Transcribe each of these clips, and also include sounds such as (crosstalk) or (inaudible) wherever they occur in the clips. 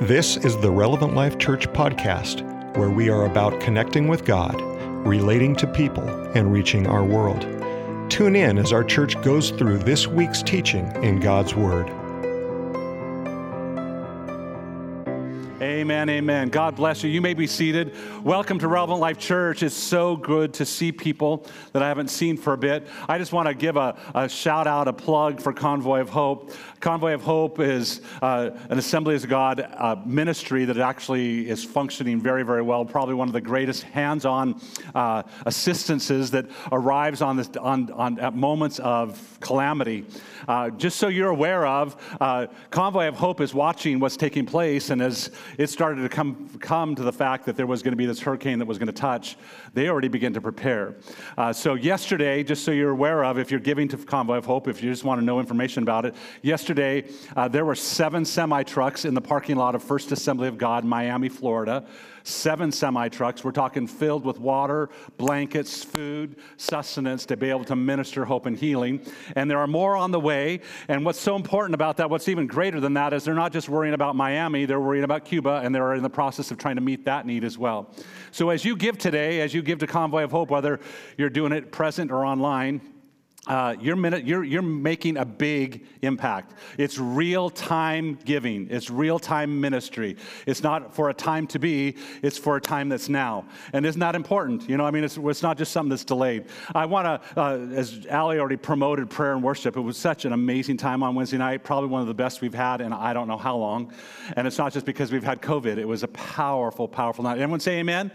This is the Relevant Life Church podcast, where we are about connecting with God, relating to people, and reaching our world. Tune in as our church goes through this week's teaching in God's Word. Amen, amen. God bless you. You may be seated. Welcome to Relevant Life Church. It's so good to see people that I haven't seen for a bit. I just want to give a, a shout out, a plug for Convoy of Hope. Convoy of Hope is uh, an Assemblies of God uh, ministry that actually is functioning very, very well. Probably one of the greatest hands on uh, assistances that arrives on, this, on, on at moments of calamity. Uh, just so you're aware of, uh, Convoy of Hope is watching what's taking place, and as it started to come, come to the fact that there was going to be this hurricane that was going to touch, they already began to prepare. Uh, so, yesterday, just so you're aware of, if you're giving to Convoy of Hope, if you just want to know information about it, yesterday uh, there were seven semi trucks in the parking lot of First Assembly of God, Miami, Florida seven semi trucks. We're talking filled with water, blankets, food, sustenance to be able to minister hope and healing. And there are more on the way. And what's so important about that, what's even greater than that, is they're not just worrying about Miami, they're worrying about Cuba, and they're in the process of trying to meet that need as well. So as you give today, as you give to Convoy of Hope, whether you're doing it present or online, uh, you're, minute, you're, you're making a big impact. It's real time giving, it's real time ministry. It's not for a time to be, it's for a time that's now. And isn't that important? You know, I mean, it's, it's not just something that's delayed. I want to, uh, as Ali already promoted prayer and worship, it was such an amazing time on Wednesday night, probably one of the best we've had in I don't know how long. And it's not just because we've had COVID, it was a powerful, powerful night. Everyone say amen?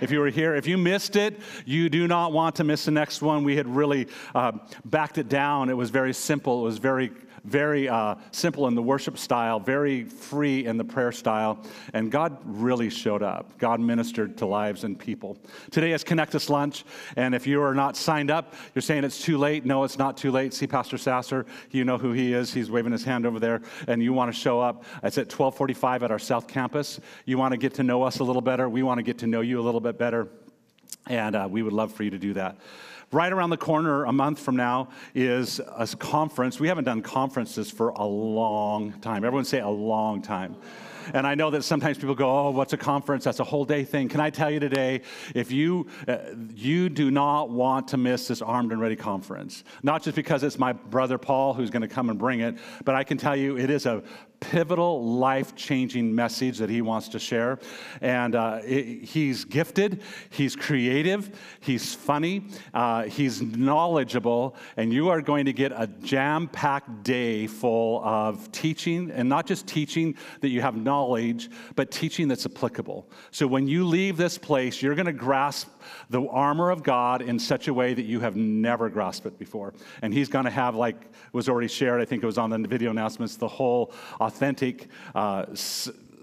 If you were here. If you missed it, you do not want to miss the next one. We had really uh, backed it down. It was very simple, it was very very uh, simple in the worship style, very free in the prayer style, and God really showed up. God ministered to lives and people. Today is Connect Us Lunch, and if you are not signed up, you're saying it's too late. No, it's not too late. See Pastor Sasser. You know who he is. He's waving his hand over there, and you want to show up. It's at 1245 at our South Campus. You want to get to know us a little better. We want to get to know you a little bit better, and uh, we would love for you to do that. Right around the corner, a month from now, is a conference. We haven't done conferences for a long time. Everyone say a long time. And I know that sometimes people go, "Oh, what's a conference? That's a whole day thing." Can I tell you today, if you uh, you do not want to miss this Armed and Ready conference, not just because it's my brother Paul who's going to come and bring it, but I can tell you it is a pivotal, life changing message that he wants to share. And uh, it, he's gifted, he's creative, he's funny, uh, he's knowledgeable, and you are going to get a jam packed day full of teaching, and not just teaching that you have knowledge, but teaching that's applicable. So when you leave this place, you're going to grasp the armor of God in such a way that you have never grasped it before. And he's going to have, like was already shared, I think it was on the video announcements, the whole authentic. Uh,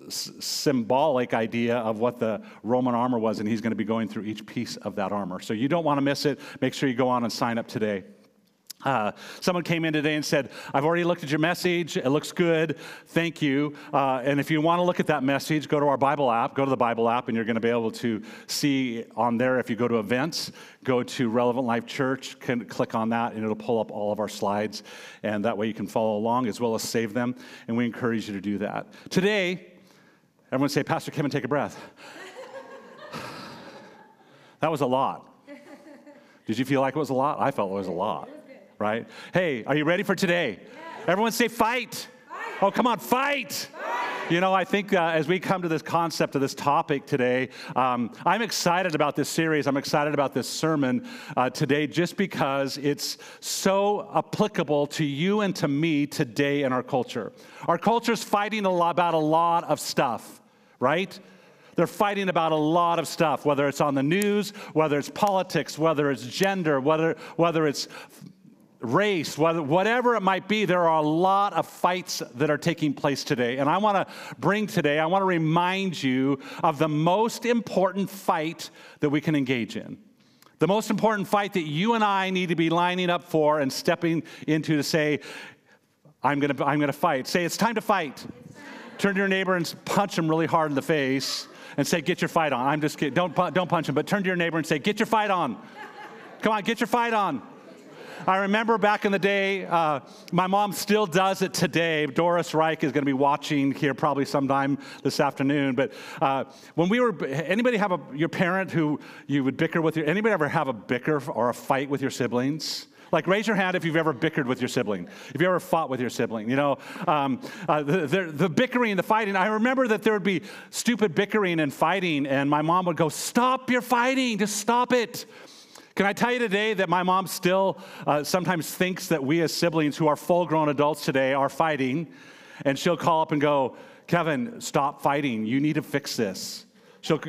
symbolic idea of what the Roman armor was, and he's going to be going through each piece of that armor. So you don't want to miss it. Make sure you go on and sign up today. Uh, someone came in today and said, I've already looked at your message. It looks good. Thank you. Uh, and if you want to look at that message, go to our Bible app. Go to the Bible app, and you're going to be able to see on there. If you go to events, go to Relevant Life Church, can click on that, and it'll pull up all of our slides. And that way you can follow along as well as save them. And we encourage you to do that. Today, everyone say, Pastor Kevin, take a breath. (sighs) that was a lot. Did you feel like it was a lot? I felt it was a lot right? Hey, are you ready for today? Yes. Everyone say fight. fight. Oh, come on, fight. fight. You know, I think uh, as we come to this concept of this topic today, um, I'm excited about this series. I'm excited about this sermon uh, today just because it's so applicable to you and to me today in our culture. Our culture's fighting a lot about a lot of stuff, right? They're fighting about a lot of stuff, whether it's on the news, whether it's politics, whether it's gender, whether, whether it's race, whatever it might be, there are a lot of fights that are taking place today. And I want to bring today, I want to remind you of the most important fight that we can engage in. The most important fight that you and I need to be lining up for and stepping into to say, I'm going to, I'm going to fight. Say, it's time to fight. Turn to your neighbor and punch him really hard in the face and say, Get your fight on. I'm just kidding. Don't, don't punch him, but turn to your neighbor and say, Get your fight on. Come on, get your fight on. I remember back in the day, uh, my mom still does it today. Doris Reich is going to be watching here probably sometime this afternoon. But uh, when we were, anybody have a, your parent who you would bicker with your, anybody ever have a bicker or a fight with your siblings? Like, raise your hand if you've ever bickered with your sibling, if you ever fought with your sibling. You know, um, uh, the, the, the, bickering, the fighting. I remember that there would be stupid bickering and fighting, and my mom would go, Stop your fighting, just stop it. Can I tell you today that my mom still uh, sometimes thinks that we as siblings who are full grown adults today are fighting, and she'll call up and go, Kevin, stop fighting. You need to fix this. She'll,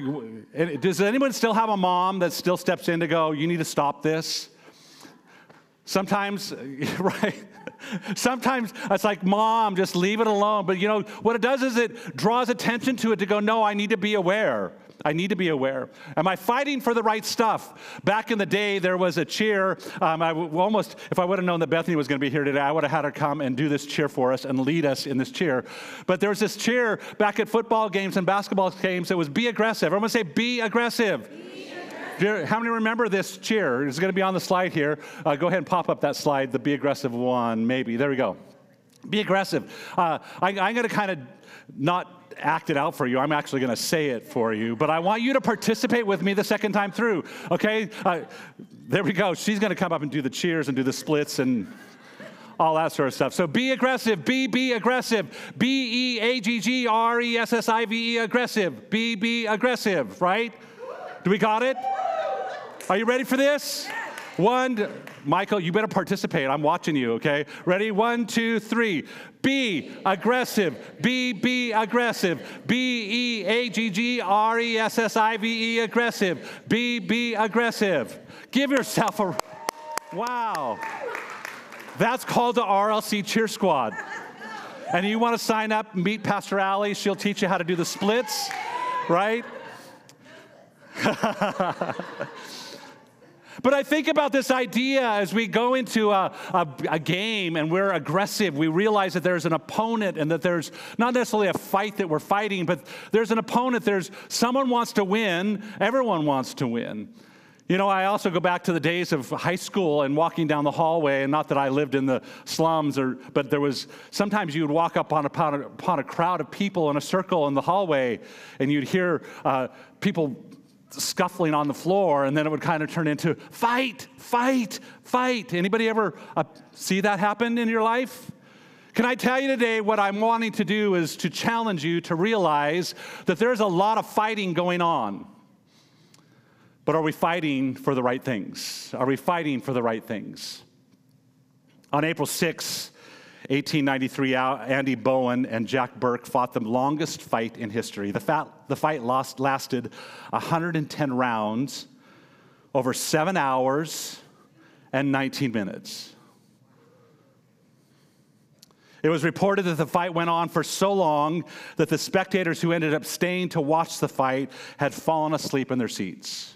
does anyone still have a mom that still steps in to go, You need to stop this? Sometimes, (laughs) right? Sometimes it's like, mom, just leave it alone. But you know, what it does is it draws attention to it to go, no, I need to be aware. I need to be aware. Am I fighting for the right stuff? Back in the day, there was a cheer. Um, I w- almost, if I would have known that Bethany was going to be here today, I would have had her come and do this cheer for us and lead us in this cheer. But there was this cheer back at football games and basketball games that was be aggressive. Everyone say, be aggressive. Be aggressive. how many remember this cheer? It's going to be on the slide here. Uh, go ahead and pop up that slide, the be aggressive one, maybe. There we go. Be aggressive. Uh, I, I'm going to kind of not act it out for you. I'm actually going to say it for you, but I want you to participate with me the second time through, okay? Uh, there we go. She's going to come up and do the cheers and do the splits and all that sort of stuff. So be aggressive. Be, be aggressive. B E A G G R E S S I V E aggressive. Be, be aggressive, right? Do we got it? Are you ready for this? One, Michael, you better participate. I'm watching you, okay? Ready? One, two, three. Be aggressive. Be, be aggressive. B E A G G R E S S I V E aggressive. Be, be aggressive. Give yourself a. Wow. That's called the RLC Cheer Squad. And you want to sign up, meet Pastor Allie. She'll teach you how to do the splits, right? (laughs) But I think about this idea as we go into a, a, a, game and we're aggressive, we realize that there's an opponent and that there's not necessarily a fight that we're fighting, but there's an opponent. There's someone wants to win, everyone wants to win. You know, I also go back to the days of high school and walking down the hallway, and not that I lived in the slums, or, but there was sometimes you would walk up on upon, a, upon a crowd of people in a circle in the hallway, and you'd hear uh, people scuffling on the floor, and then it would kind of turn into fight, fight, fight. Anybody ever uh, see that happen in your life? Can I tell you today what I'm wanting to do is to challenge you to realize that there's a lot of fighting going on. But are we fighting for the right things? Are we fighting for the right things? On April 6, 1893, Andy Bowen and Jack Burke fought the longest fight in history. The, fat, the fight lost, lasted 110 rounds over seven hours and 19 minutes. It was reported that the fight went on for so long that the spectators who ended up staying to watch the fight had fallen asleep in their seats.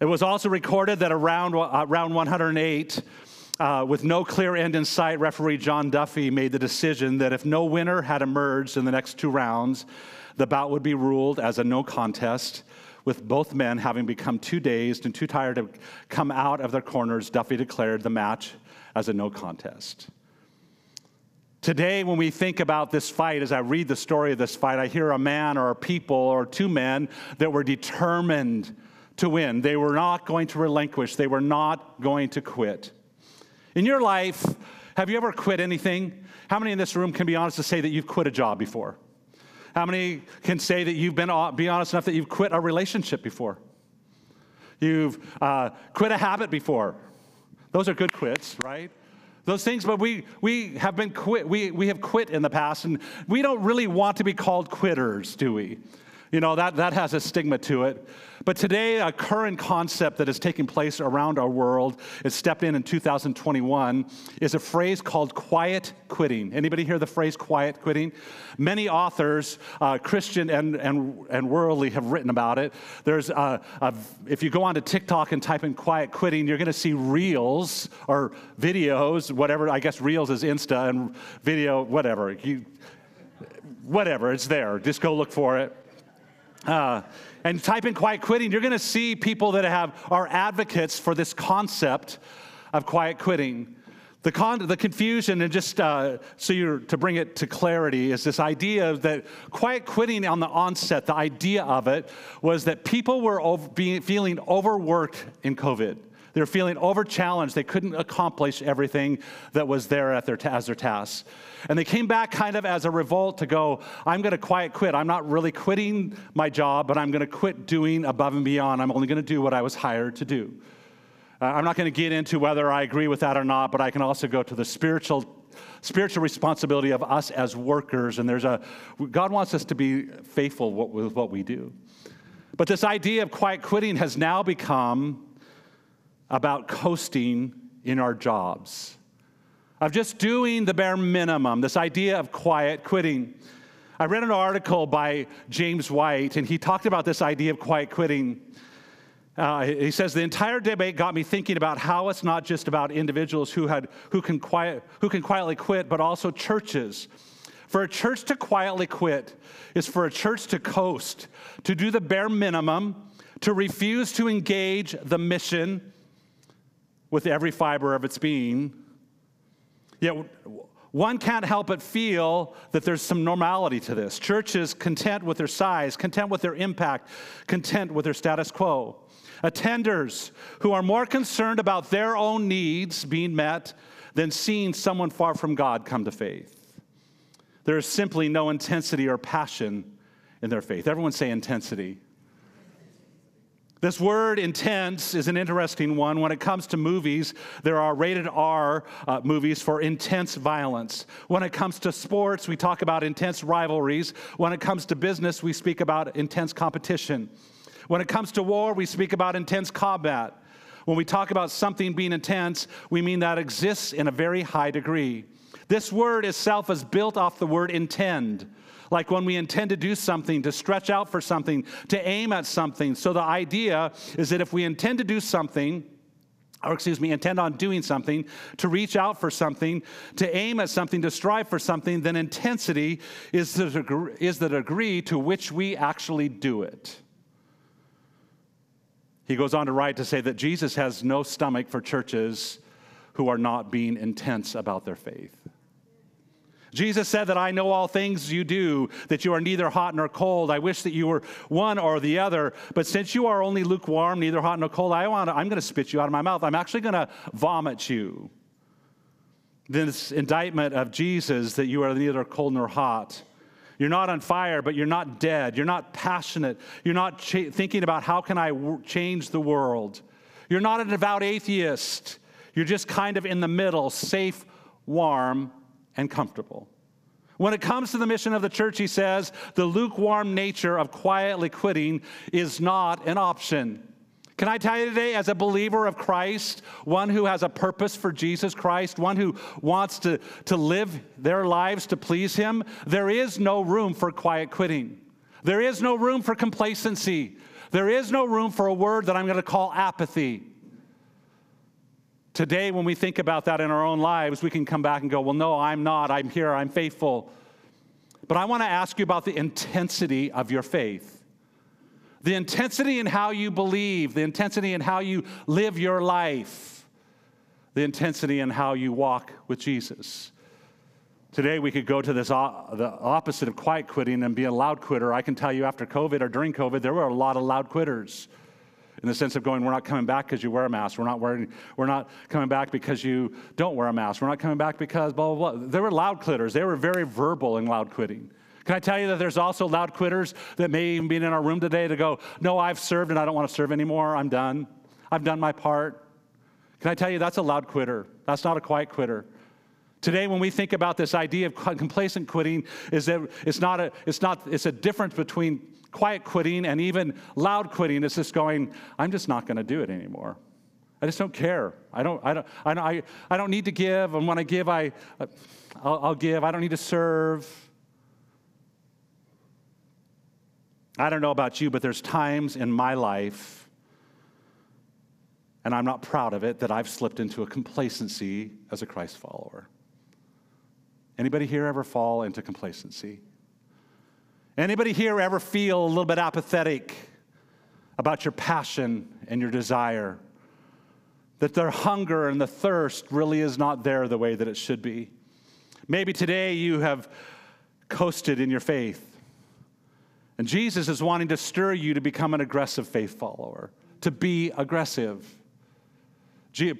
It was also recorded that around, uh, around 108, uh, with no clear end in sight, referee John Duffy made the decision that if no winner had emerged in the next two rounds, the bout would be ruled as a no contest, with both men having become too dazed and too tired to come out of their corners. Duffy declared the match as a no contest. Today, when we think about this fight, as I read the story of this fight, I hear a man or a people or two men that were determined to win. They were not going to relinquish, they were not going to quit. In your life, have you ever quit anything? How many in this room can be honest to say that you've quit a job before? How many can say that you've been be honest enough that you've quit a relationship before? You've uh, quit a habit before. Those are good quits, right? Those things, but we, we have been quit, we, we have quit in the past, and we don't really want to be called quitters, do we? You know, that, that has a stigma to it. But today, a current concept that is taking place around our world, it stepped in in 2021, is a phrase called quiet quitting. Anybody hear the phrase quiet quitting? Many authors, uh, Christian and, and, and worldly, have written about it. There's a, a, if you go onto TikTok and type in quiet quitting, you're going to see reels or videos, whatever. I guess reels is Insta and video, whatever. You, whatever, it's there. Just go look for it. Uh, and type in quiet quitting, you're going to see people that have are advocates for this concept of quiet quitting. The, con- the confusion, and just uh, so you're to bring it to clarity, is this idea that quiet quitting on the onset, the idea of it was that people were over, being, feeling overworked in COVID. They were feeling over challenged. They couldn't accomplish everything that was there at their, as their tasks. And they came back kind of as a revolt to go, I'm going to quiet quit. I'm not really quitting my job, but I'm going to quit doing above and beyond. I'm only going to do what I was hired to do. Uh, I'm not going to get into whether I agree with that or not, but I can also go to the spiritual spiritual responsibility of us as workers and there's a god wants us to be faithful with what we do but this idea of quiet quitting has now become about coasting in our jobs of just doing the bare minimum this idea of quiet quitting i read an article by james white and he talked about this idea of quiet quitting uh, he says the entire debate got me thinking about how it's not just about individuals who, had, who, can quiet, who can quietly quit, but also churches. For a church to quietly quit is for a church to coast, to do the bare minimum, to refuse to engage the mission with every fiber of its being. Yet one can't help but feel that there's some normality to this. Churches content with their size, content with their impact, content with their status quo attenders who are more concerned about their own needs being met than seeing someone far from God come to faith. There is simply no intensity or passion in their faith. Everyone say intensity. This word intense is an interesting one. When it comes to movies, there are rated R uh, movies for intense violence. When it comes to sports, we talk about intense rivalries. When it comes to business, we speak about intense competition. When it comes to war, we speak about intense combat. When we talk about something being intense, we mean that exists in a very high degree. This word itself is built off the word intend. Like when we intend to do something, to stretch out for something, to aim at something. So the idea is that if we intend to do something, or excuse me, intend on doing something, to reach out for something, to aim at something, to strive for something, then intensity is the degree, is the degree to which we actually do it. He goes on to write to say that Jesus has no stomach for churches who are not being intense about their faith. Jesus said that I know all things you do, that you are neither hot nor cold. I wish that you were one or the other. But since you are only lukewarm, neither hot nor cold, I want to, I'm going to spit you out of my mouth. I'm actually going to vomit you. This indictment of Jesus that you are neither cold nor hot you're not on fire, but you're not dead. You're not passionate. You're not thinking about how can I w- change the world. You're not a devout atheist. You're just kind of in the middle, safe, warm, and comfortable. When it comes to the mission of the church, he says, the lukewarm nature of quietly quitting is not an option. Can I tell you today, as a believer of Christ, one who has a purpose for Jesus Christ, one who wants to, to live their lives to please Him, there is no room for quiet quitting. There is no room for complacency. There is no room for a word that I'm going to call apathy. Today, when we think about that in our own lives, we can come back and go, Well, no, I'm not. I'm here. I'm faithful. But I want to ask you about the intensity of your faith the intensity in how you believe, the intensity in how you live your life, the intensity in how you walk with Jesus. Today, we could go to this the opposite of quiet quitting and be a loud quitter. I can tell you after COVID or during COVID, there were a lot of loud quitters in the sense of going, we're not coming back because you wear a mask. We're not, wearing, we're not coming back because you don't wear a mask. We're not coming back because blah, blah, blah. There were loud quitters. They were very verbal in loud quitting. Can I tell you that there's also loud quitters that may even be in our room today to go, No, I've served and I don't want to serve anymore. I'm done. I've done my part. Can I tell you that's a loud quitter? That's not a quiet quitter. Today, when we think about this idea of complacent quitting, is that it's not a, it's not, it's a difference between quiet quitting and even loud quitting. It's just going, I'm just not going to do it anymore. I just don't care. I don't, I don't, I I, I don't need to give. And when I give, I, I'll, I'll give. I don't need to serve. I don't know about you, but there's times in my life, and I'm not proud of it, that I've slipped into a complacency as a Christ follower. Anybody here ever fall into complacency? Anybody here ever feel a little bit apathetic about your passion and your desire? that their hunger and the thirst really is not there the way that it should be. Maybe today you have coasted in your faith. And Jesus is wanting to stir you to become an aggressive faith follower, to be aggressive.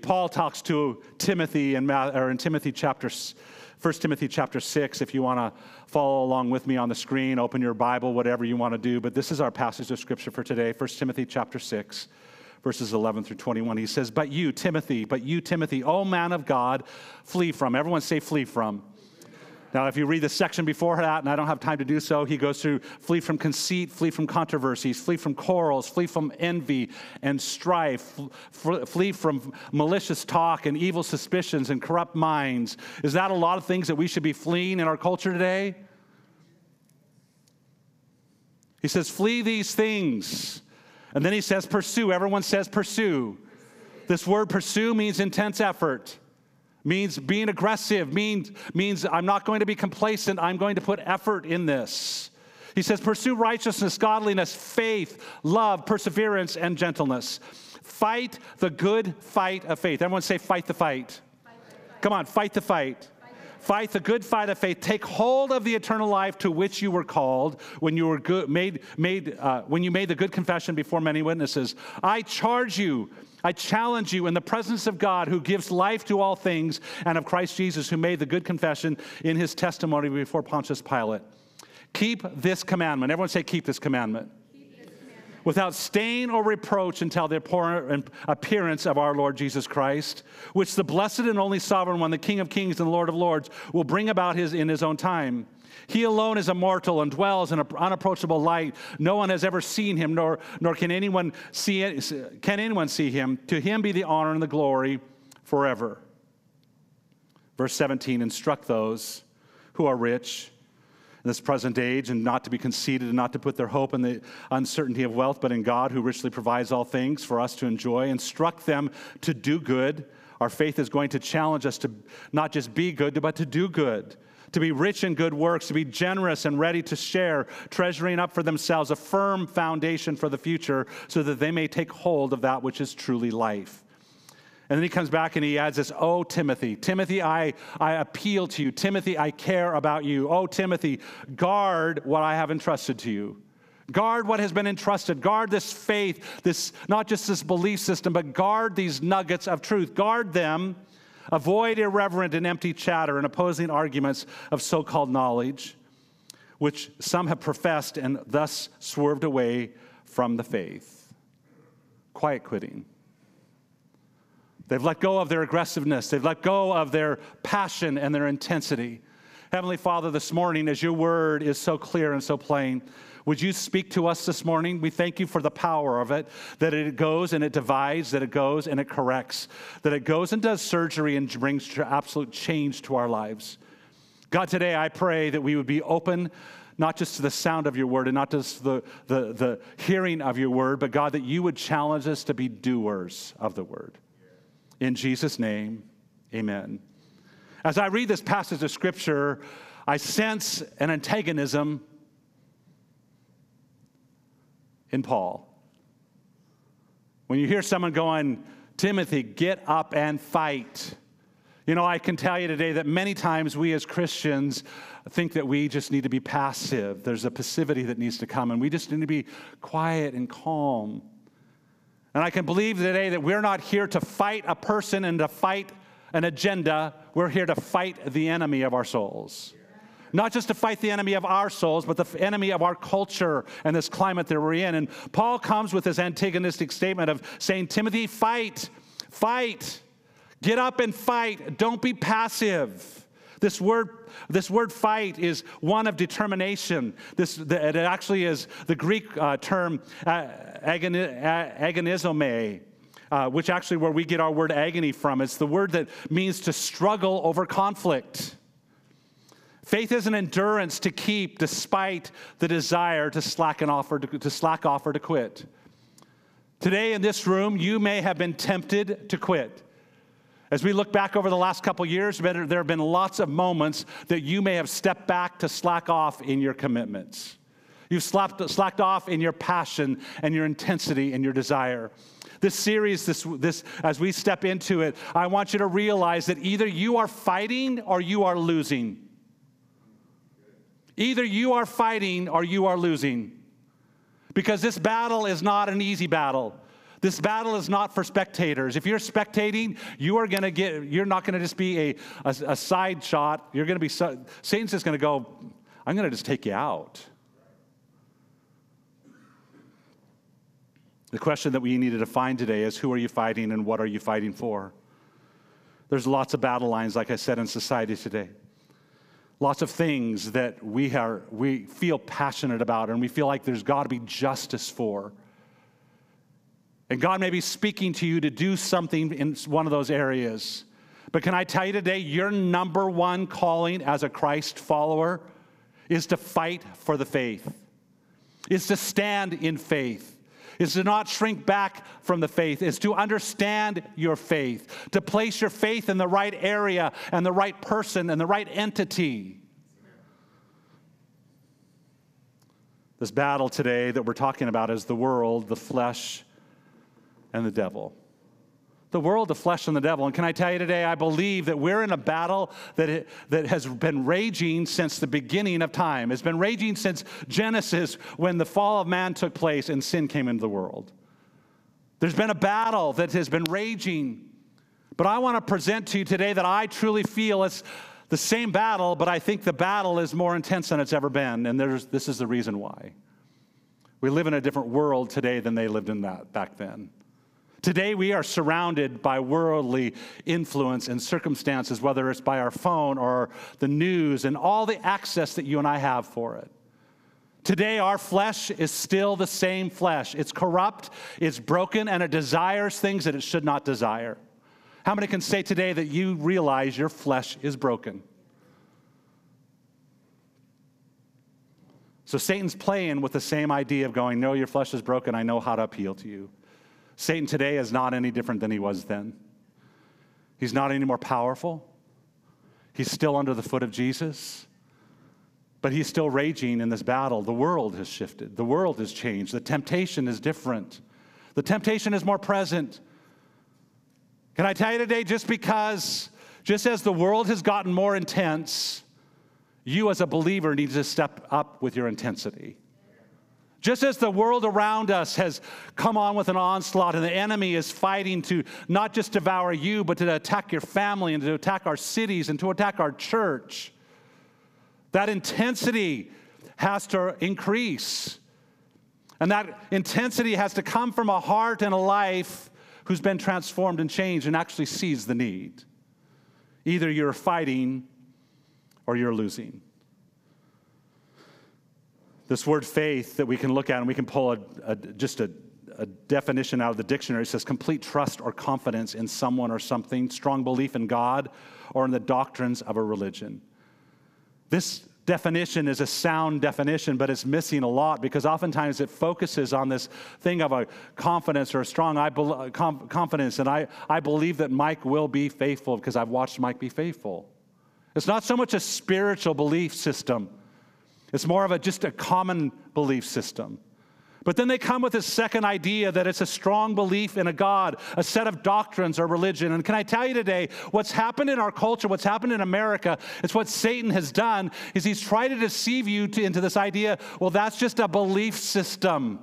Paul talks to Timothy in, in Timothy chapter 1 Timothy chapter 6 if you want to follow along with me on the screen, open your Bible, whatever you want to do, but this is our passage of scripture for today, 1 Timothy chapter 6 verses 11 through 21. He says, But you, Timothy, but you, Timothy, O man of God, flee from. Everyone say, flee from. Now, if you read the section before that, and I don't have time to do so, he goes through flee from conceit, flee from controversies, flee from quarrels, flee from envy and strife, flee from malicious talk and evil suspicions and corrupt minds. Is that a lot of things that we should be fleeing in our culture today? He says, flee these things. And then he says, pursue. Everyone says, pursue. This word pursue means intense effort means being aggressive, means, means I'm not going to be complacent, I'm going to put effort in this. He says, pursue righteousness, godliness, faith, love, perseverance, and gentleness. Fight the good fight of faith. Everyone say, fight the fight. fight, fight. Come on, fight the fight. Fight the good fight of faith. Take hold of the eternal life to which you were called when you were good, made, made, uh, when you made the good confession before many witnesses. I charge you I challenge you in the presence of God who gives life to all things and of Christ Jesus who made the good confession in his testimony before Pontius Pilate. Keep this commandment. Everyone say, Keep this commandment. Without stain or reproach until the appearance of our Lord Jesus Christ, which the blessed and only sovereign one, the King of kings and Lord of lords, will bring about his, in his own time. He alone is immortal and dwells in an unapproachable light. No one has ever seen him, nor, nor can anyone see can anyone see him. To him be the honor and the glory forever. Verse 17 instruct those who are rich in this present age and not to be conceited and not to put their hope in the uncertainty of wealth, but in God who richly provides all things for us to enjoy. Instruct them to do good. Our faith is going to challenge us to not just be good, but to do good to be rich in good works, to be generous and ready to share, treasuring up for themselves a firm foundation for the future so that they may take hold of that which is truly life. And then he comes back and he adds this, Oh, Timothy, Timothy, I, I appeal to you. Timothy, I care about you. Oh, Timothy, guard what I have entrusted to you. Guard what has been entrusted. Guard this faith, this not just this belief system, but guard these nuggets of truth. Guard them Avoid irreverent and empty chatter and opposing arguments of so called knowledge, which some have professed and thus swerved away from the faith. Quiet quitting. They've let go of their aggressiveness, they've let go of their passion and their intensity. Heavenly Father, this morning, as your word is so clear and so plain, would you speak to us this morning? We thank you for the power of it, that it goes and it divides, that it goes and it corrects, that it goes and does surgery and brings absolute change to our lives. God, today I pray that we would be open not just to the sound of your word and not just the, the, the hearing of your word, but God, that you would challenge us to be doers of the word. In Jesus' name, amen. As I read this passage of scripture, I sense an antagonism in Paul. When you hear someone going, Timothy, get up and fight. You know, I can tell you today that many times we as Christians think that we just need to be passive. There's a passivity that needs to come, and we just need to be quiet and calm. And I can believe today that we're not here to fight a person and to fight an agenda. We're here to fight the enemy of our souls not just to fight the enemy of our souls, but the enemy of our culture and this climate that we're in. And Paul comes with this antagonistic statement of saying, Timothy, fight, fight, get up and fight, don't be passive. This word, this word fight is one of determination. This, the, it actually is the Greek uh, term uh. Uh, which actually where we get our word agony from. It's the word that means to struggle over conflict. Faith is an endurance to keep despite the desire to slacken off or to, to slack off or to quit. Today in this room, you may have been tempted to quit. As we look back over the last couple years, there have been lots of moments that you may have stepped back to slack off in your commitments. You've slapped, slacked off in your passion and your intensity and your desire. This series, this, this, as we step into it, I want you to realize that either you are fighting or you are losing. Either you are fighting or you are losing. Because this battle is not an easy battle. This battle is not for spectators. If you're spectating, you are going to get, you're not going to just be a, a, a, side shot. You're going to be, Satan's just going to go, I'm going to just take you out. The question that we needed to find today is who are you fighting and what are you fighting for? There's lots of battle lines, like I said, in society today. Lots of things that we, are, we feel passionate about and we feel like there's got to be justice for. And God may be speaking to you to do something in one of those areas. But can I tell you today, your number one calling as a Christ follower is to fight for the faith, is to stand in faith is to not shrink back from the faith, is to understand your faith, to place your faith in the right area and the right person and the right entity. This battle today that we're talking about is the world, the flesh, and the devil the world, the flesh, and the devil. And can I tell you today, I believe that we're in a battle that, it, that has been raging since the beginning of time. It's been raging since Genesis when the fall of man took place and sin came into the world. There's been a battle that has been raging. But I want to present to you today that I truly feel it's the same battle, but I think the battle is more intense than it's ever been. And this is the reason why. We live in a different world today than they lived in that back then. Today, we are surrounded by worldly influence and circumstances, whether it's by our phone or the news and all the access that you and I have for it. Today, our flesh is still the same flesh. It's corrupt, it's broken, and it desires things that it should not desire. How many can say today that you realize your flesh is broken? So Satan's playing with the same idea of going, No, your flesh is broken. I know how to appeal to you. Satan today is not any different than he was then. He's not any more powerful. He's still under the foot of Jesus, but he's still raging in this battle. The world has shifted, the world has changed, the temptation is different, the temptation is more present. Can I tell you today, just because, just as the world has gotten more intense, you as a believer need to step up with your intensity. Just as the world around us has come on with an onslaught and the enemy is fighting to not just devour you, but to attack your family and to attack our cities and to attack our church, that intensity has to increase. And that intensity has to come from a heart and a life who's been transformed and changed and actually sees the need. Either you're fighting or you're losing. This word faith that we can look at and we can pull a, a, just a, a definition out of the dictionary it says complete trust or confidence in someone or something, strong belief in God or in the doctrines of a religion. This definition is a sound definition, but it's missing a lot because oftentimes it focuses on this thing of a confidence or a strong I be, uh, confidence. And I, I believe that Mike will be faithful because I've watched Mike be faithful. It's not so much a spiritual belief system it's more of a just a common belief system. But then they come with this second idea that it's a strong belief in a God, a set of doctrines or religion. And can I tell you today, what's happened in our culture, what's happened in America, it's what Satan has done, is he's tried to deceive you to, into this idea, well, that's just a belief system.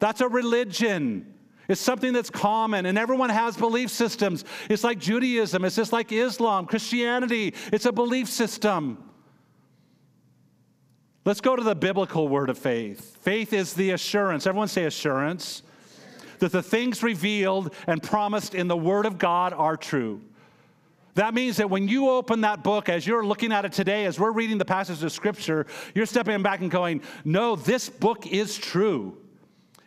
That's a religion. It's something that's common, and everyone has belief systems. It's like Judaism, it's just like Islam, Christianity, it's a belief system. Let's go to the biblical word of faith. Faith is the assurance, everyone say assurance, that the things revealed and promised in the word of God are true. That means that when you open that book, as you're looking at it today, as we're reading the passage of scripture, you're stepping back and going, No, this book is true.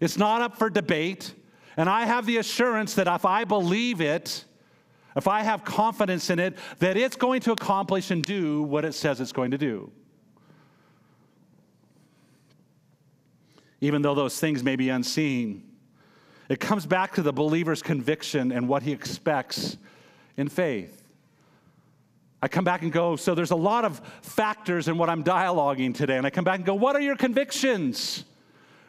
It's not up for debate. And I have the assurance that if I believe it, if I have confidence in it, that it's going to accomplish and do what it says it's going to do. Even though those things may be unseen. It comes back to the believer's conviction and what he expects in faith. I come back and go, so there's a lot of factors in what I'm dialoguing today. And I come back and go, what are your convictions?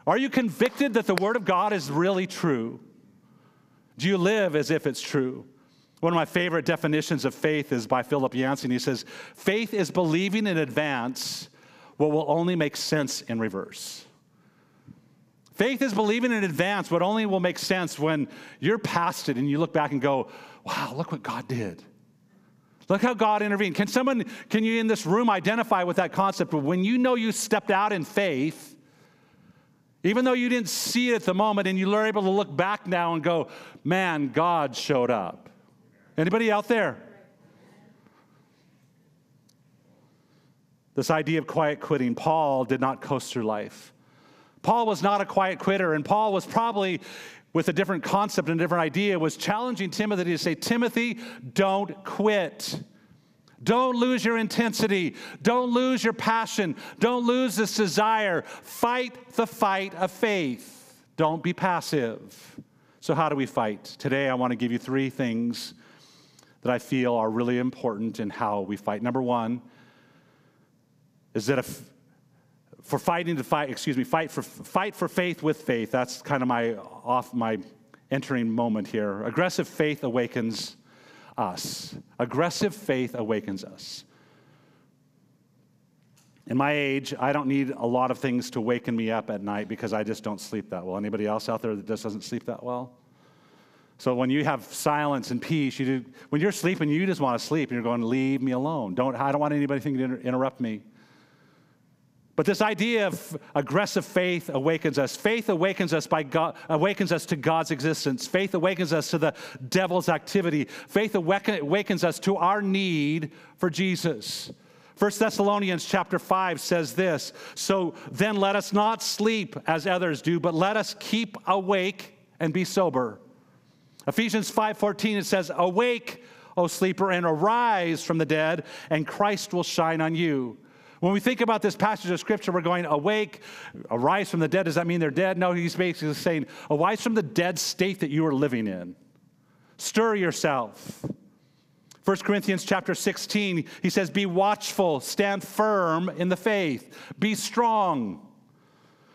Are you convicted that the Word of God is really true? Do you live as if it's true? One of my favorite definitions of faith is by Philip Yancey. He says, Faith is believing in advance what will only make sense in reverse. Faith is believing in advance what only will make sense when you're past it and you look back and go, wow, look what God did. Look how God intervened. Can someone, can you in this room identify with that concept when you know you stepped out in faith, even though you didn't see it at the moment and you're able to look back now and go, man, God showed up. Anybody out there? This idea of quiet quitting, Paul did not coast through life. Paul was not a quiet quitter, and Paul was probably, with a different concept and a different idea, was challenging Timothy to say, Timothy, don't quit. Don't lose your intensity. Don't lose your passion. Don't lose this desire. Fight the fight of faith. Don't be passive. So, how do we fight? Today, I want to give you three things that I feel are really important in how we fight. Number one is that if for fighting to fight, excuse me, fight for fight for faith with faith. That's kind of my off my entering moment here. Aggressive faith awakens us. Aggressive faith awakens us. In my age, I don't need a lot of things to waken me up at night because I just don't sleep that well. Anybody else out there that just doesn't sleep that well? So when you have silence and peace, you do, when you're sleeping, you just want to sleep and you're going, leave me alone. Don't, I don't want anybody to interrupt me. But this idea of aggressive faith awakens us. Faith awakens us by God, awakens us to God's existence. Faith awakens us to the devil's activity. Faith awakens us to our need for Jesus. 1 Thessalonians chapter 5 says this, so then let us not sleep as others do, but let us keep awake and be sober. Ephesians 5:14 it says, "Awake, O sleeper, and arise from the dead, and Christ will shine on you." When we think about this passage of scripture, we're going, awake, arise from the dead. Does that mean they're dead? No, he's basically saying, arise from the dead state that you are living in. Stir yourself. 1 Corinthians chapter 16, he says, Be watchful, stand firm in the faith, be strong.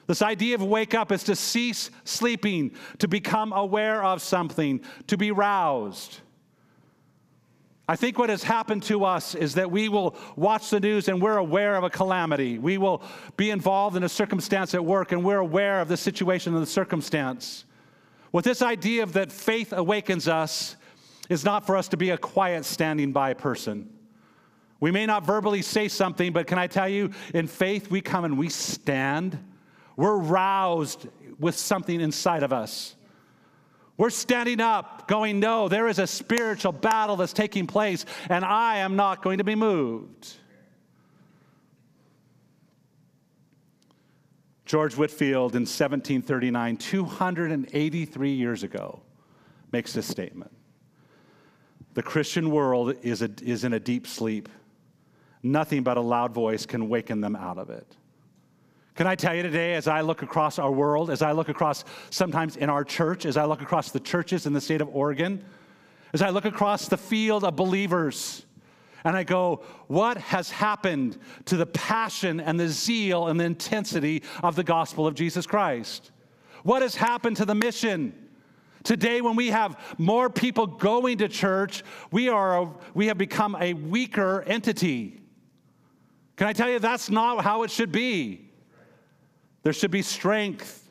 This idea of wake up is to cease sleeping, to become aware of something, to be roused. I think what has happened to us is that we will watch the news and we're aware of a calamity. We will be involved in a circumstance at work and we're aware of the situation and the circumstance. What this idea of that faith awakens us is not for us to be a quiet standing by person. We may not verbally say something, but can I tell you, in faith, we come and we stand. We're roused with something inside of us. We're standing up, going, No, there is a spiritual battle that's taking place, and I am not going to be moved. George Whitefield in 1739, 283 years ago, makes this statement The Christian world is, a, is in a deep sleep. Nothing but a loud voice can waken them out of it. Can I tell you today, as I look across our world, as I look across sometimes in our church, as I look across the churches in the state of Oregon, as I look across the field of believers, and I go, what has happened to the passion and the zeal and the intensity of the gospel of Jesus Christ? What has happened to the mission? Today, when we have more people going to church, we, are a, we have become a weaker entity. Can I tell you, that's not how it should be. There should be strength.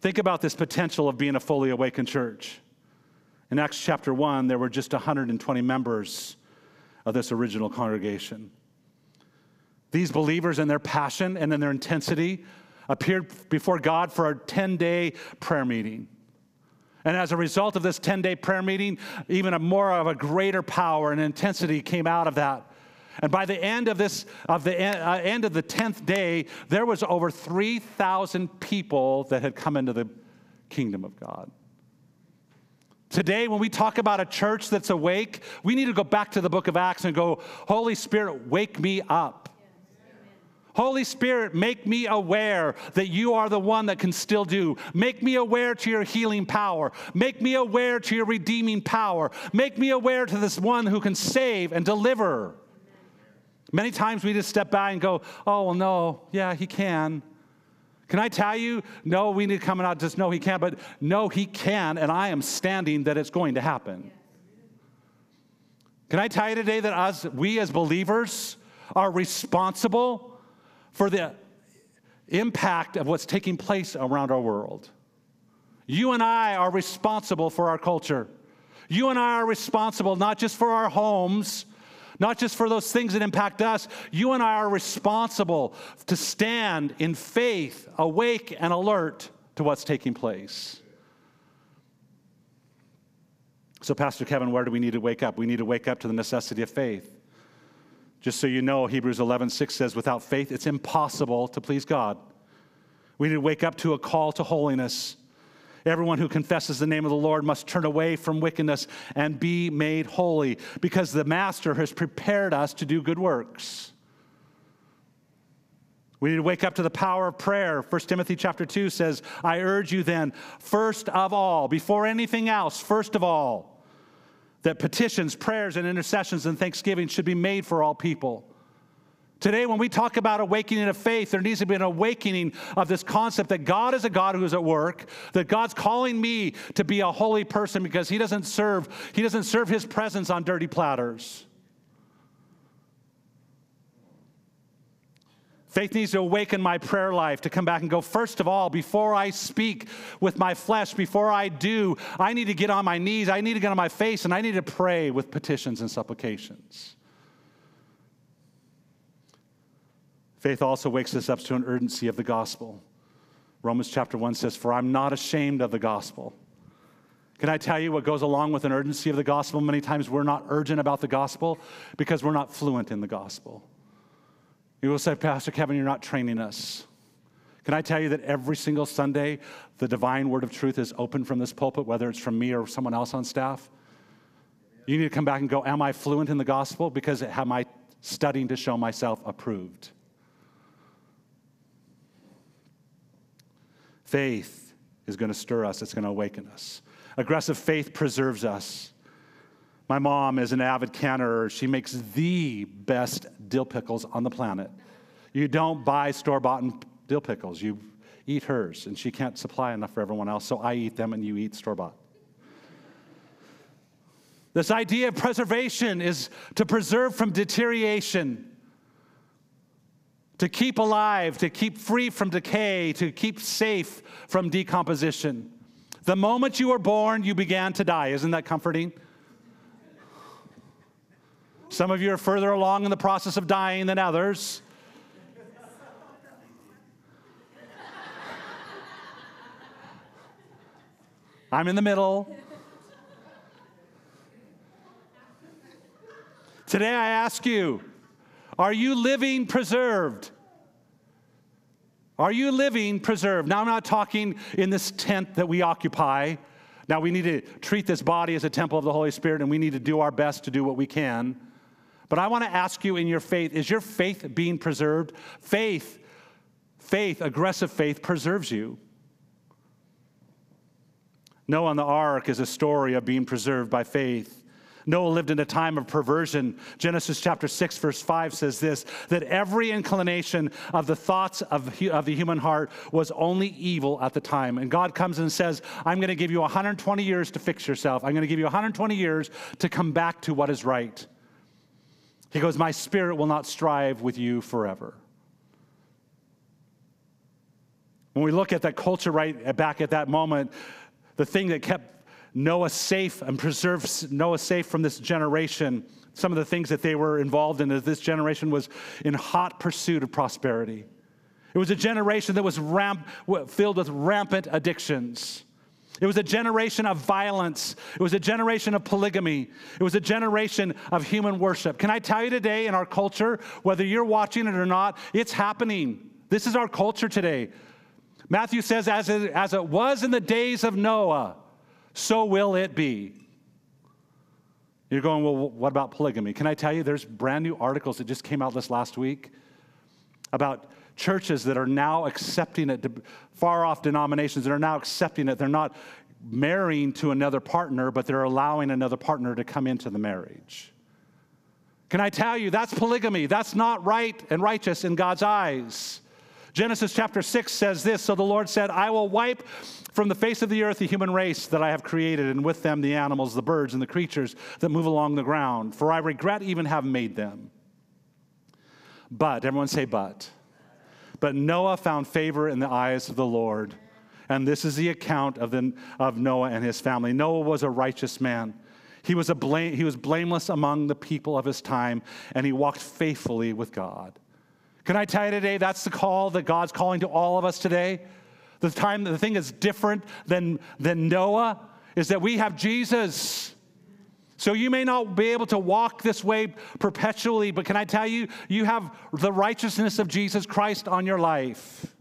Think about this potential of being a fully awakened church. In Acts chapter 1, there were just 120 members of this original congregation. These believers in their passion and in their intensity appeared before God for a 10 day prayer meeting. And as a result of this 10 day prayer meeting, even a more of a greater power and intensity came out of that. And by the end of this, of the uh, end of the tenth day, there was over three thousand people that had come into the kingdom of God. Today, when we talk about a church that's awake, we need to go back to the book of Acts and go, Holy Spirit, wake me up. Holy Spirit, make me aware that you are the one that can still do. Make me aware to your healing power. Make me aware to your redeeming power. Make me aware to this one who can save and deliver. Many times we just step back and go, oh, well, no, yeah, he can. Can I tell you, no, we need to come out, just know he can, but no, he can, and I am standing that it's going to happen. Can I tell you today that us, we as believers are responsible for the impact of what's taking place around our world. You and I are responsible for our culture. You and I are responsible not just for our homes, not just for those things that impact us. You and I are responsible to stand in faith, awake and alert to what's taking place. So, Pastor Kevin, where do we need to wake up? We need to wake up to the necessity of faith. Just so you know, Hebrews 11, 6 says, without faith, it's impossible to please God. We need to wake up to a call to holiness. Everyone who confesses the name of the Lord must turn away from wickedness and be made holy because the Master has prepared us to do good works. We need to wake up to the power of prayer. 1 Timothy chapter 2 says, I urge you then, first of all, before anything else, first of all, that petitions, prayers, and intercessions and thanksgiving should be made for all people. Today, when we talk about awakening of faith, there needs to be an awakening of this concept that God is a God who is at work, that God's calling me to be a holy person because He doesn't serve, He doesn't serve His presence on dirty platters. Faith needs to awaken my prayer life to come back and go, first of all, before I speak with my flesh, before I do, I need to get on my knees, I need to get on my face, and I need to pray with petitions and supplications. Faith also wakes us up to an urgency of the gospel. Romans chapter 1 says, For I'm not ashamed of the gospel. Can I tell you what goes along with an urgency of the gospel? Many times we're not urgent about the gospel because we're not fluent in the gospel. You will say, Pastor Kevin, you're not training us. Can I tell you that every single Sunday, the divine word of truth is open from this pulpit, whether it's from me or someone else on staff? You need to come back and go, Am I fluent in the gospel? Because am I studying to show myself approved? Faith is going to stir us, it's going to awaken us. Aggressive faith preserves us. My mom is an avid canner. She makes the best dill pickles on the planet. You don't buy store bought dill pickles, you eat hers, and she can't supply enough for everyone else, so I eat them and you eat store bought. This idea of preservation is to preserve from deterioration, to keep alive, to keep free from decay, to keep safe from decomposition. The moment you were born, you began to die. Isn't that comforting? Some of you are further along in the process of dying than others. I'm in the middle. Today I ask you, are you living preserved? Are you living preserved? Now, I'm not talking in this tent that we occupy. Now, we need to treat this body as a temple of the Holy Spirit, and we need to do our best to do what we can. But I want to ask you in your faith is your faith being preserved? Faith, faith, aggressive faith preserves you. Noah on the ark is a story of being preserved by faith. Noah lived in a time of perversion. Genesis chapter 6, verse 5 says this that every inclination of the thoughts of, of the human heart was only evil at the time. And God comes and says, I'm going to give you 120 years to fix yourself. I'm going to give you 120 years to come back to what is right. He goes, My spirit will not strive with you forever. When we look at that culture right back at that moment, the thing that kept Noah safe and preserved Noah safe from this generation, some of the things that they were involved in as this generation was in hot pursuit of prosperity. It was a generation that was ramp, filled with rampant addictions. It was a generation of violence. It was a generation of polygamy. It was a generation of human worship. Can I tell you today in our culture, whether you're watching it or not, it's happening. This is our culture today. Matthew says, as it, as it was in the days of Noah, so will it be. You're going, well, what about polygamy? Can I tell you, there's brand new articles that just came out this last week about churches that are now accepting it, far off denominations that are now accepting it. They're not marrying to another partner, but they're allowing another partner to come into the marriage. Can I tell you, that's polygamy. That's not right and righteous in God's eyes. Genesis chapter 6 says this So the Lord said, I will wipe from the face of the earth the human race that I have created, and with them the animals, the birds, and the creatures that move along the ground, for I regret even have made them. But, everyone say, but. But Noah found favor in the eyes of the Lord. And this is the account of, the, of Noah and his family. Noah was a righteous man. He was, a blame, he was blameless among the people of his time, and he walked faithfully with God. Can I tell you today, that's the call that God's calling to all of us today? The time, the thing is different than, than Noah is that we have Jesus. So you may not be able to walk this way perpetually, but can I tell you, you have the righteousness of Jesus Christ on your life.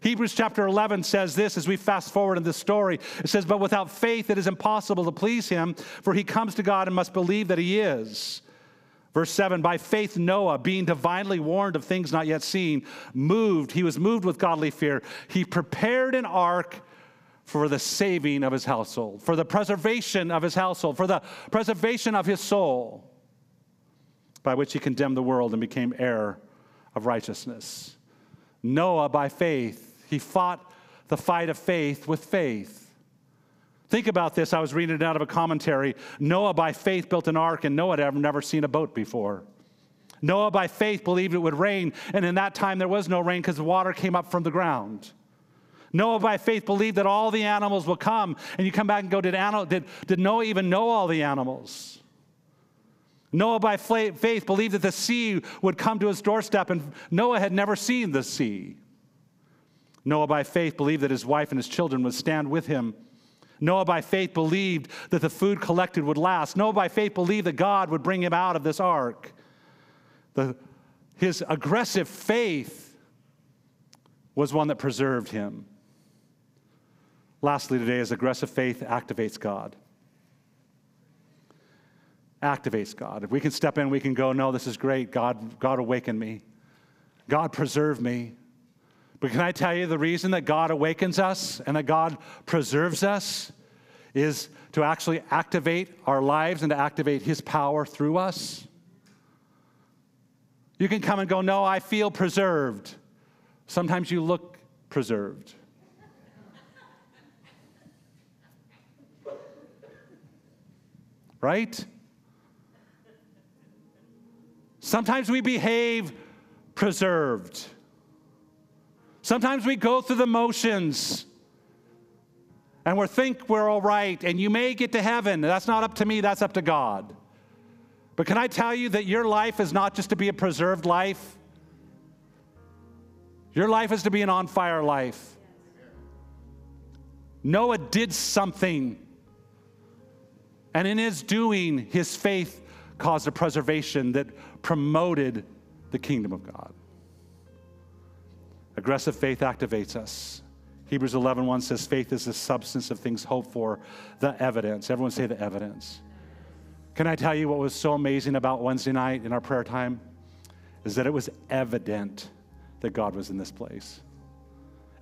Hebrews chapter 11 says this as we fast forward in this story. It says, But without faith it is impossible to please him, for he comes to God and must believe that he is. Verse 7 By faith, Noah, being divinely warned of things not yet seen, moved, he was moved with godly fear. He prepared an ark for the saving of his household, for the preservation of his household, for the preservation of his soul, by which he condemned the world and became heir of righteousness. Noah, by faith, he fought the fight of faith with faith. Think about this. I was reading it out of a commentary. Noah, by faith, built an ark, and Noah had never seen a boat before. Noah, by faith, believed it would rain, and in that time there was no rain because the water came up from the ground. Noah, by faith, believed that all the animals will come. And you come back and go, did, animal, did, did Noah even know all the animals? Noah, by faith, believed that the sea would come to his doorstep, and Noah had never seen the sea. Noah, by faith, believed that his wife and his children would stand with him Noah, by faith, believed that the food collected would last. Noah, by faith, believed that God would bring him out of this ark. The, his aggressive faith was one that preserved him. Lastly, today, his aggressive faith activates God. Activates God. If we can step in, we can go, no, this is great. God, God awakened me. God preserved me. But can I tell you the reason that God awakens us and that God preserves us is to actually activate our lives and to activate His power through us? You can come and go, No, I feel preserved. Sometimes you look preserved. Right? Sometimes we behave preserved. Sometimes we go through the motions and we think we're all right, and you may get to heaven. That's not up to me, that's up to God. But can I tell you that your life is not just to be a preserved life? Your life is to be an on fire life. Noah did something, and in his doing, his faith caused a preservation that promoted the kingdom of God. Aggressive faith activates us. Hebrews 11 1 says, faith is the substance of things hoped for, the evidence. Everyone say the evidence. Can I tell you what was so amazing about Wednesday night in our prayer time? Is that it was evident that God was in this place.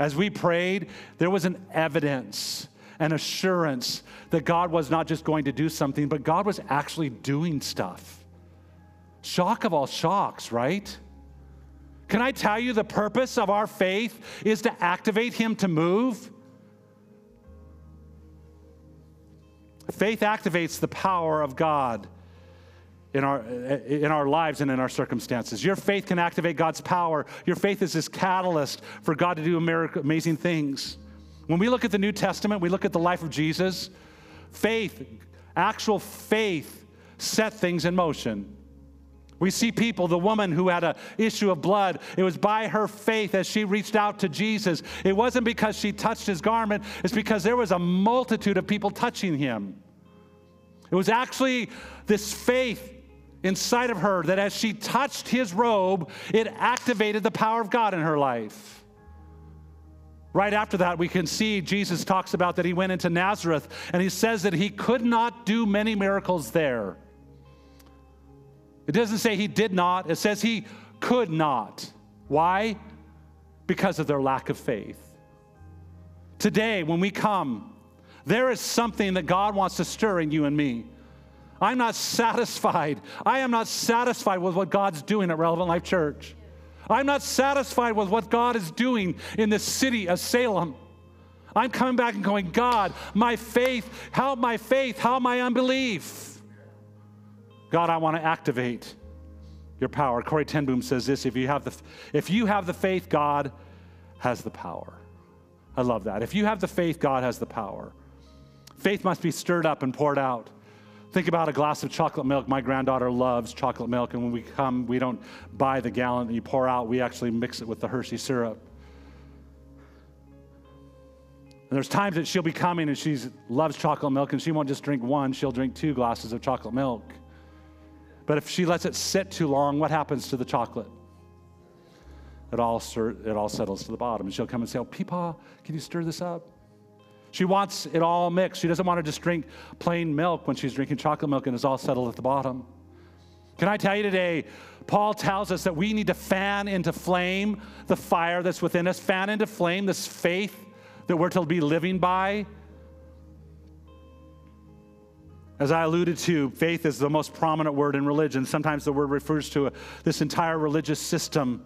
As we prayed, there was an evidence, an assurance that God was not just going to do something, but God was actually doing stuff. Shock of all shocks, right? Can I tell you the purpose of our faith is to activate Him to move? Faith activates the power of God in our, in our lives and in our circumstances. Your faith can activate God's power. Your faith is this catalyst for God to do amazing things. When we look at the New Testament, we look at the life of Jesus, faith, actual faith, set things in motion. We see people, the woman who had an issue of blood, it was by her faith as she reached out to Jesus. It wasn't because she touched his garment, it's because there was a multitude of people touching him. It was actually this faith inside of her that as she touched his robe, it activated the power of God in her life. Right after that, we can see Jesus talks about that he went into Nazareth and he says that he could not do many miracles there. It doesn't say he did not, it says he could not. Why? Because of their lack of faith. Today, when we come, there is something that God wants to stir in you and me. I'm not satisfied. I am not satisfied with what God's doing at Relevant Life Church. I'm not satisfied with what God is doing in the city of Salem. I'm coming back and going, God, my faith, help my faith, help my unbelief. God, I want to activate your power. Corrie ten Boom says this if you have the, if you have the faith, God has the power. I love that. If you have the faith, God has the power. Faith must be stirred up and poured out. Think about a glass of chocolate milk. My granddaughter loves chocolate milk, and when we come, we don't buy the gallon that you pour out, we actually mix it with the Hershey syrup. And there's times that she'll be coming and she loves chocolate milk and she won't just drink one, she'll drink two glasses of chocolate milk. But if she lets it sit too long, what happens to the chocolate? It all, it all settles to the bottom. And she'll come and say, Oh, Peepaw, can you stir this up? She wants it all mixed. She doesn't want to just drink plain milk when she's drinking chocolate milk and it's all settled at the bottom. Can I tell you today, Paul tells us that we need to fan into flame the fire that's within us, fan into flame this faith that we're to be living by. As I alluded to, faith is the most prominent word in religion. Sometimes the word refers to this entire religious system.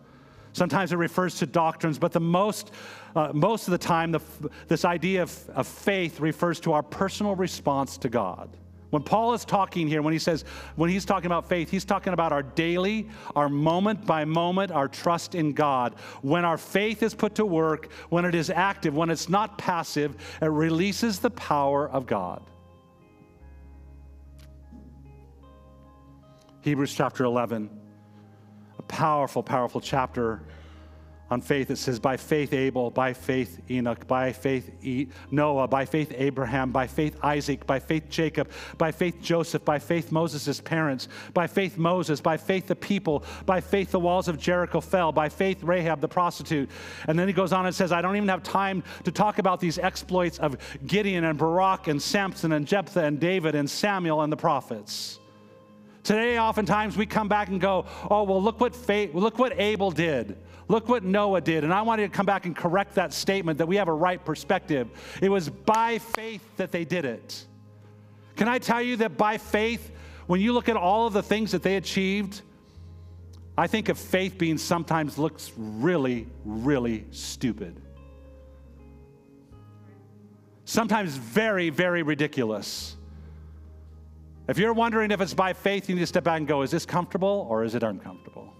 Sometimes it refers to doctrines, but the most, uh, most of the time, the, this idea of, of faith refers to our personal response to God. When Paul is talking here, when he says, when he's talking about faith, he's talking about our daily, our moment by moment, our trust in God. When our faith is put to work, when it is active, when it's not passive, it releases the power of God. Hebrews chapter 11 a powerful, powerful chapter on faith. It says, by faith Abel, by faith Enoch, by faith Noah, by faith Abraham, by faith Isaac, by faith Jacob, by faith Joseph, by faith Moses' parents, by faith Moses, by faith the people, by faith the walls of Jericho fell, by faith Rahab the prostitute. And then he goes on and says, I don't even have time to talk about these exploits of Gideon and Barak and Samson and Jephthah and David and Samuel and the prophets. Today, oftentimes we come back and go, oh, well, look what, faith, look what Abel did. Look what Noah did. And I want you to come back and correct that statement that we have a right perspective. It was by faith that they did it. Can I tell you that by faith, when you look at all of the things that they achieved, I think of faith being sometimes looks really, really stupid. Sometimes very, very ridiculous. If you're wondering if it's by faith, you need to step back and go, is this comfortable or is it uncomfortable?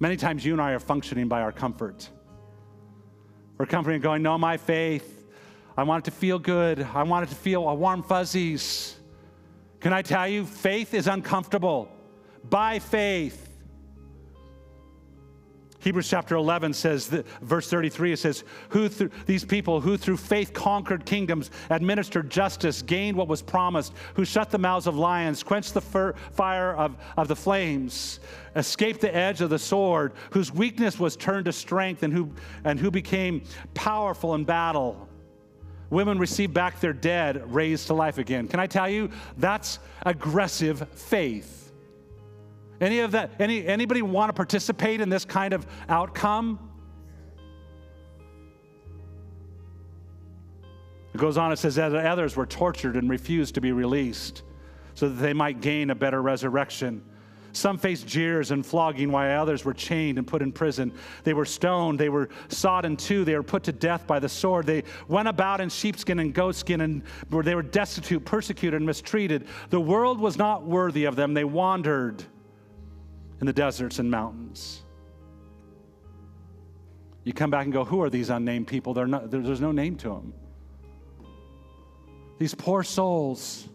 Many times you and I are functioning by our comfort. We're comforting and going, no, my faith, I want it to feel good. I want it to feel a warm fuzzies. Can I tell you, faith is uncomfortable. By faith, Hebrews chapter 11 says, verse 33, it says, who through, these people who through faith conquered kingdoms, administered justice, gained what was promised, who shut the mouths of lions, quenched the fir- fire of, of the flames, escaped the edge of the sword, whose weakness was turned to strength, and who, and who became powerful in battle. Women received back their dead, raised to life again. Can I tell you, that's aggressive faith. Any of that, any, anybody want to participate in this kind of outcome? It goes on, it says that others were tortured and refused to be released so that they might gain a better resurrection. Some faced jeers and flogging, while others were chained and put in prison. They were stoned, they were sawed in two, they were put to death by the sword. They went about in sheepskin and goatskin, and they were destitute, persecuted, and mistreated. The world was not worthy of them. They wandered in the deserts and mountains. You come back and go, Who are these unnamed people? Not, there's no name to them. These poor souls.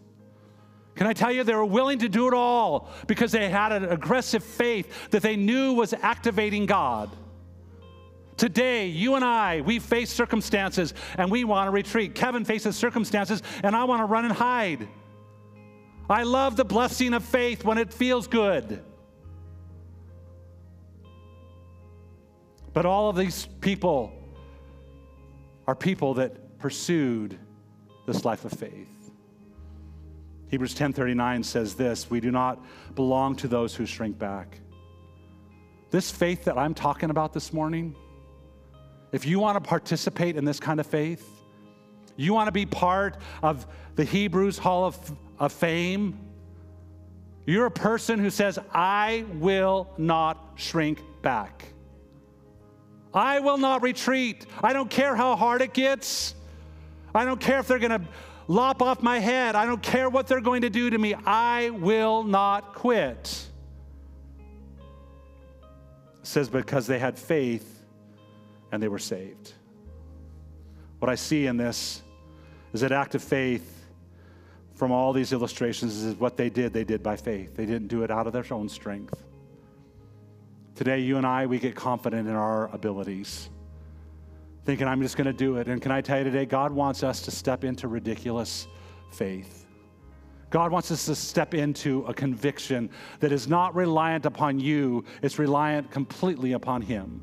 Can I tell you, they were willing to do it all because they had an aggressive faith that they knew was activating God. Today, you and I, we face circumstances and we want to retreat. Kevin faces circumstances and I want to run and hide. I love the blessing of faith when it feels good. But all of these people are people that pursued this life of faith. Hebrews 10:39 says this, we do not belong to those who shrink back, this faith that I'm talking about this morning, if you want to participate in this kind of faith, you want to be part of the Hebrews Hall of, of Fame, you're a person who says, I will not shrink back. I will not retreat. I don't care how hard it gets. I don't care if they're going to lop off my head. I don't care what they're going to do to me. I will not quit. It says because they had faith and they were saved. What I see in this is that act of faith from all these illustrations is what they did, they did by faith. They didn't do it out of their own strength. Today, you and I, we get confident in our abilities, thinking, I'm just going to do it. And can I tell you today, God wants us to step into ridiculous faith. God wants us to step into a conviction that is not reliant upon you, it's reliant completely upon Him.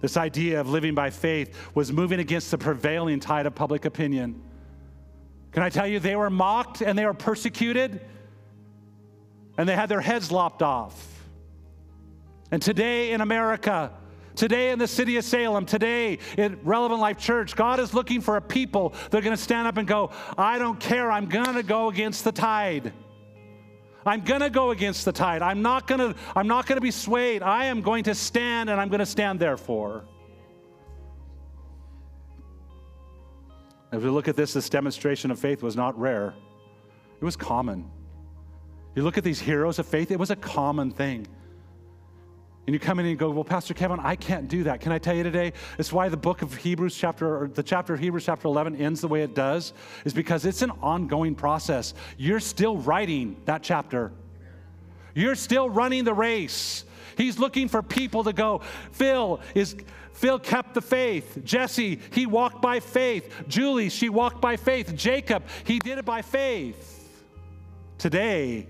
This idea of living by faith was moving against the prevailing tide of public opinion. Can I tell you, they were mocked and they were persecuted and they had their heads lopped off. And today in America, today in the city of Salem, today in Relevant Life Church, God is looking for a people that are going to stand up and go, I don't care, I'm going to go against the tide. I'm going to go against the tide. I'm not going to I'm not going to be swayed. I am going to stand and I'm going to stand therefore. As we look at this, this demonstration of faith was not rare, it was common. You look at these heroes of faith, it was a common thing. And you come in and you go, Well, Pastor Kevin, I can't do that. Can I tell you today? It's why the book of Hebrews, chapter, or the chapter of Hebrews, chapter 11, ends the way it does, is because it's an ongoing process. You're still writing that chapter, you're still running the race. He's looking for people to go, Phil is. Phil kept the faith. Jesse, he walked by faith. Julie, she walked by faith. Jacob, he did it by faith. Today,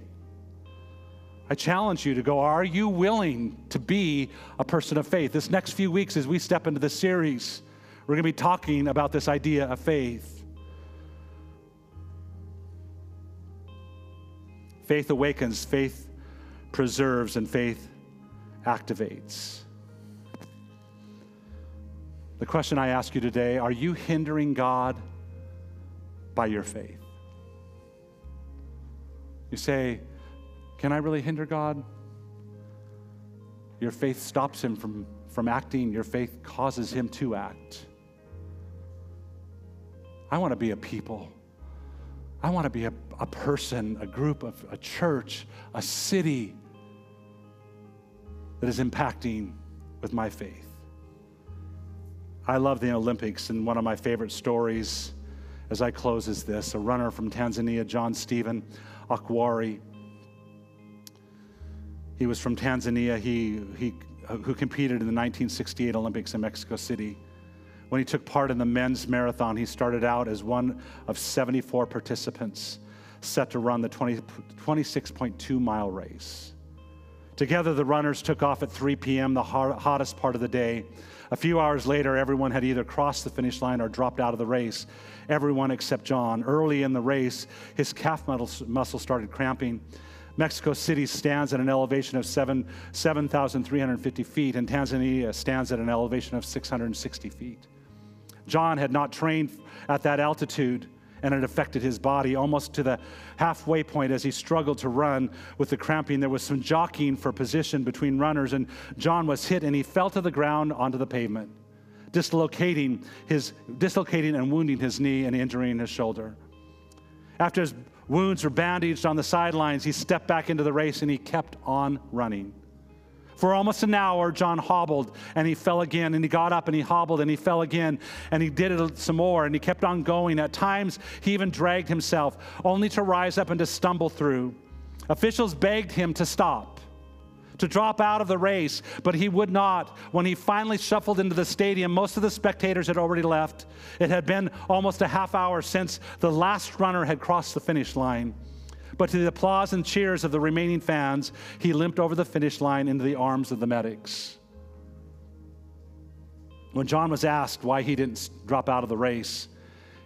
I challenge you to go, are you willing to be a person of faith? This next few weeks, as we step into this series, we're going to be talking about this idea of faith. Faith awakens, faith preserves, and faith activates. The question I ask you today are you hindering God by your faith? You say, Can I really hinder God? Your faith stops him from, from acting, your faith causes him to act. I want to be a people. I want to be a, a person, a group of a church, a city that is impacting with my faith. I love the Olympics, and one of my favorite stories as I close is this a runner from Tanzania, John Stephen Akhwari. He was from Tanzania, he, he, uh, who competed in the 1968 Olympics in Mexico City. When he took part in the men's marathon, he started out as one of 74 participants set to run the 20, 26.2 mile race. Together, the runners took off at 3 p.m., the hottest part of the day. A few hours later, everyone had either crossed the finish line or dropped out of the race, everyone except John. Early in the race, his calf muscle started cramping. Mexico City stands at an elevation of 7, 7,350 feet, and Tanzania stands at an elevation of 660 feet. John had not trained at that altitude and it affected his body almost to the halfway point as he struggled to run with the cramping. There was some jockeying for position between runners, and John was hit and he fell to the ground onto the pavement, dislocating, his, dislocating and wounding his knee and injuring his shoulder. After his wounds were bandaged on the sidelines, he stepped back into the race and he kept on running. For almost an hour, John hobbled and he fell again, and he got up and he hobbled and he fell again, and he did it some more, and he kept on going. At times, he even dragged himself, only to rise up and to stumble through. Officials begged him to stop, to drop out of the race, but he would not. When he finally shuffled into the stadium, most of the spectators had already left. It had been almost a half hour since the last runner had crossed the finish line. But to the applause and cheers of the remaining fans, he limped over the finish line into the arms of the medics. When John was asked why he didn't drop out of the race,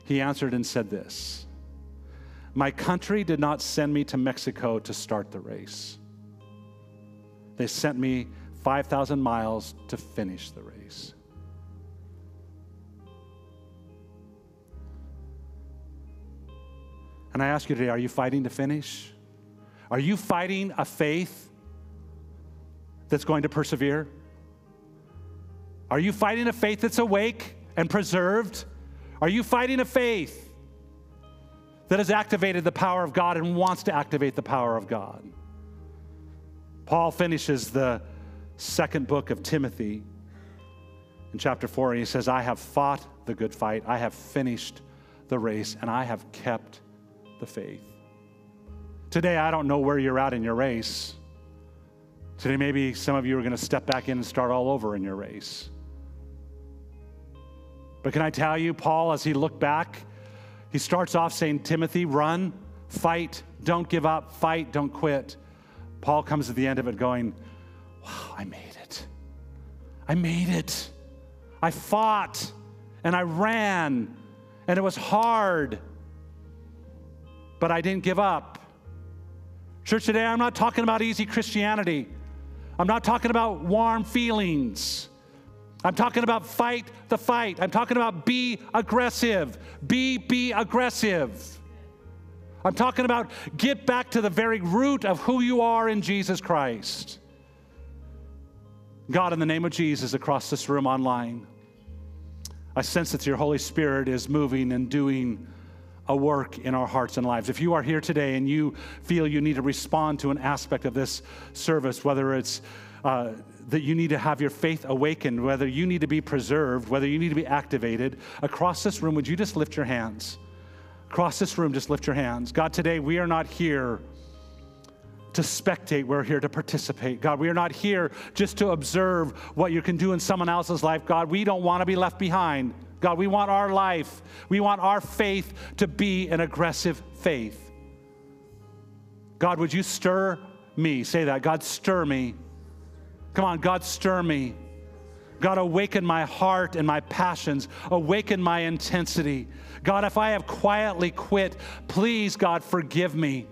he answered and said this My country did not send me to Mexico to start the race. They sent me 5,000 miles to finish the race. And I ask you today are you fighting to finish? Are you fighting a faith that's going to persevere? Are you fighting a faith that's awake and preserved? Are you fighting a faith that has activated the power of God and wants to activate the power of God? Paul finishes the second book of Timothy in chapter 4, and he says, I have fought the good fight, I have finished the race, and I have kept the faith. Today, I don't know where you're at in your race. Today, maybe some of you are going to step back in and start all over in your race. But can I tell you, Paul, as he looked back, he starts off saying, Timothy, run, fight, don't give up, fight, don't quit. Paul comes at the end of it going, Wow, I made it. I made it. I fought and I ran and it was hard, but I didn't give up. Church, today I'm not talking about easy Christianity. I'm not talking about warm feelings. I'm talking about fight the fight. I'm talking about be aggressive. Be, be aggressive. I'm talking about get back to the very root of who you are in Jesus Christ. God, in the name of Jesus, across this room online, I sense that your Holy Spirit is moving and doing a work in our hearts and lives. If you are here today and you feel you need to respond to an aspect of this service, whether it's uh, that you need to have your faith awakened, whether you need to be preserved, whether you need to be activated, across this room, would you just lift your hands? Across this room, just lift your hands. God, today we are not here to spectate, we're here to participate. God, we are not here just to observe what you can do in someone else's life. God, we don't want to be left behind. God, we want our life, we want our faith to be an aggressive faith. God, would you stir me? Say that. God, stir me. Come on, God, stir me. God, awaken my heart and my passions, awaken my intensity. God, if I have quietly quit, please, God, forgive me.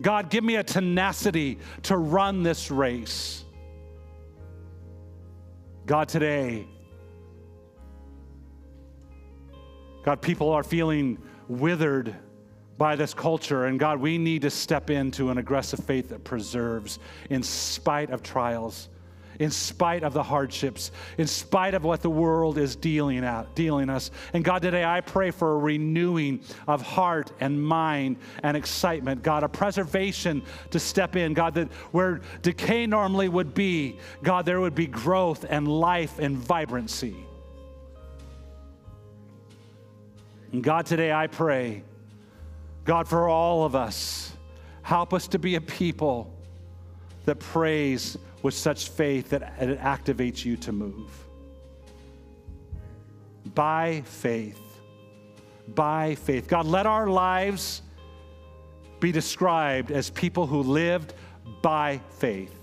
God, give me a tenacity to run this race. God, today, God, people are feeling withered by this culture. And God, we need to step into an aggressive faith that preserves in spite of trials in spite of the hardships, in spite of what the world is dealing at, dealing us. And God, today I pray for a renewing of heart and mind and excitement. God, a preservation to step in. God, that where decay normally would be, God, there would be growth and life and vibrancy. And God, today I pray, God, for all of us, help us to be a people that praise with such faith that it activates you to move. By faith. By faith. God, let our lives be described as people who lived by faith.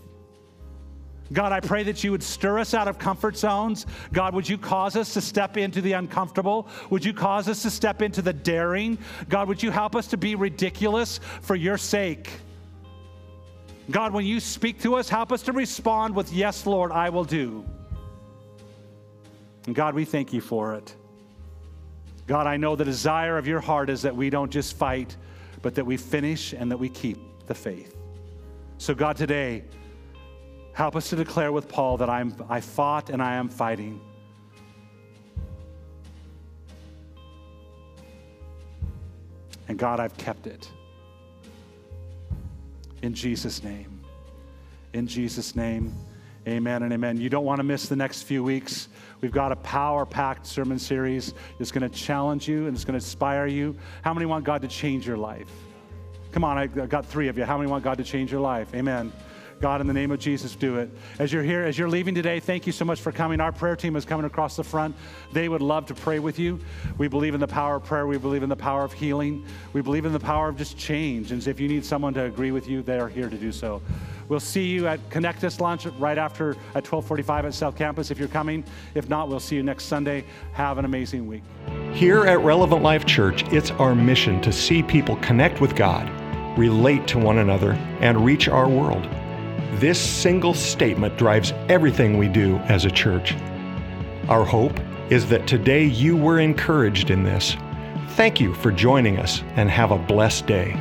God, I pray that you would stir us out of comfort zones. God, would you cause us to step into the uncomfortable? Would you cause us to step into the daring? God, would you help us to be ridiculous for your sake? God, when you speak to us, help us to respond with, Yes, Lord, I will do. And God, we thank you for it. God, I know the desire of your heart is that we don't just fight, but that we finish and that we keep the faith. So, God, today, help us to declare with Paul that I'm, I fought and I am fighting. And God, I've kept it. In Jesus' name. In Jesus' name. Amen and amen. You don't want to miss the next few weeks. We've got a power packed sermon series that's going to challenge you and it's going to inspire you. How many want God to change your life? Come on, I got three of you. How many want God to change your life? Amen. God, in the name of Jesus, do it. As you're here, as you're leaving today, thank you so much for coming. Our prayer team is coming across the front. They would love to pray with you. We believe in the power of prayer. We believe in the power of healing. We believe in the power of just change. And if you need someone to agree with you, they are here to do so. We'll see you at Connect Us lunch right after at 1245 at South Campus if you're coming. If not, we'll see you next Sunday. Have an amazing week. Here at Relevant Life Church, it's our mission to see people connect with God, relate to one another, and reach our world. This single statement drives everything we do as a church. Our hope is that today you were encouraged in this. Thank you for joining us and have a blessed day.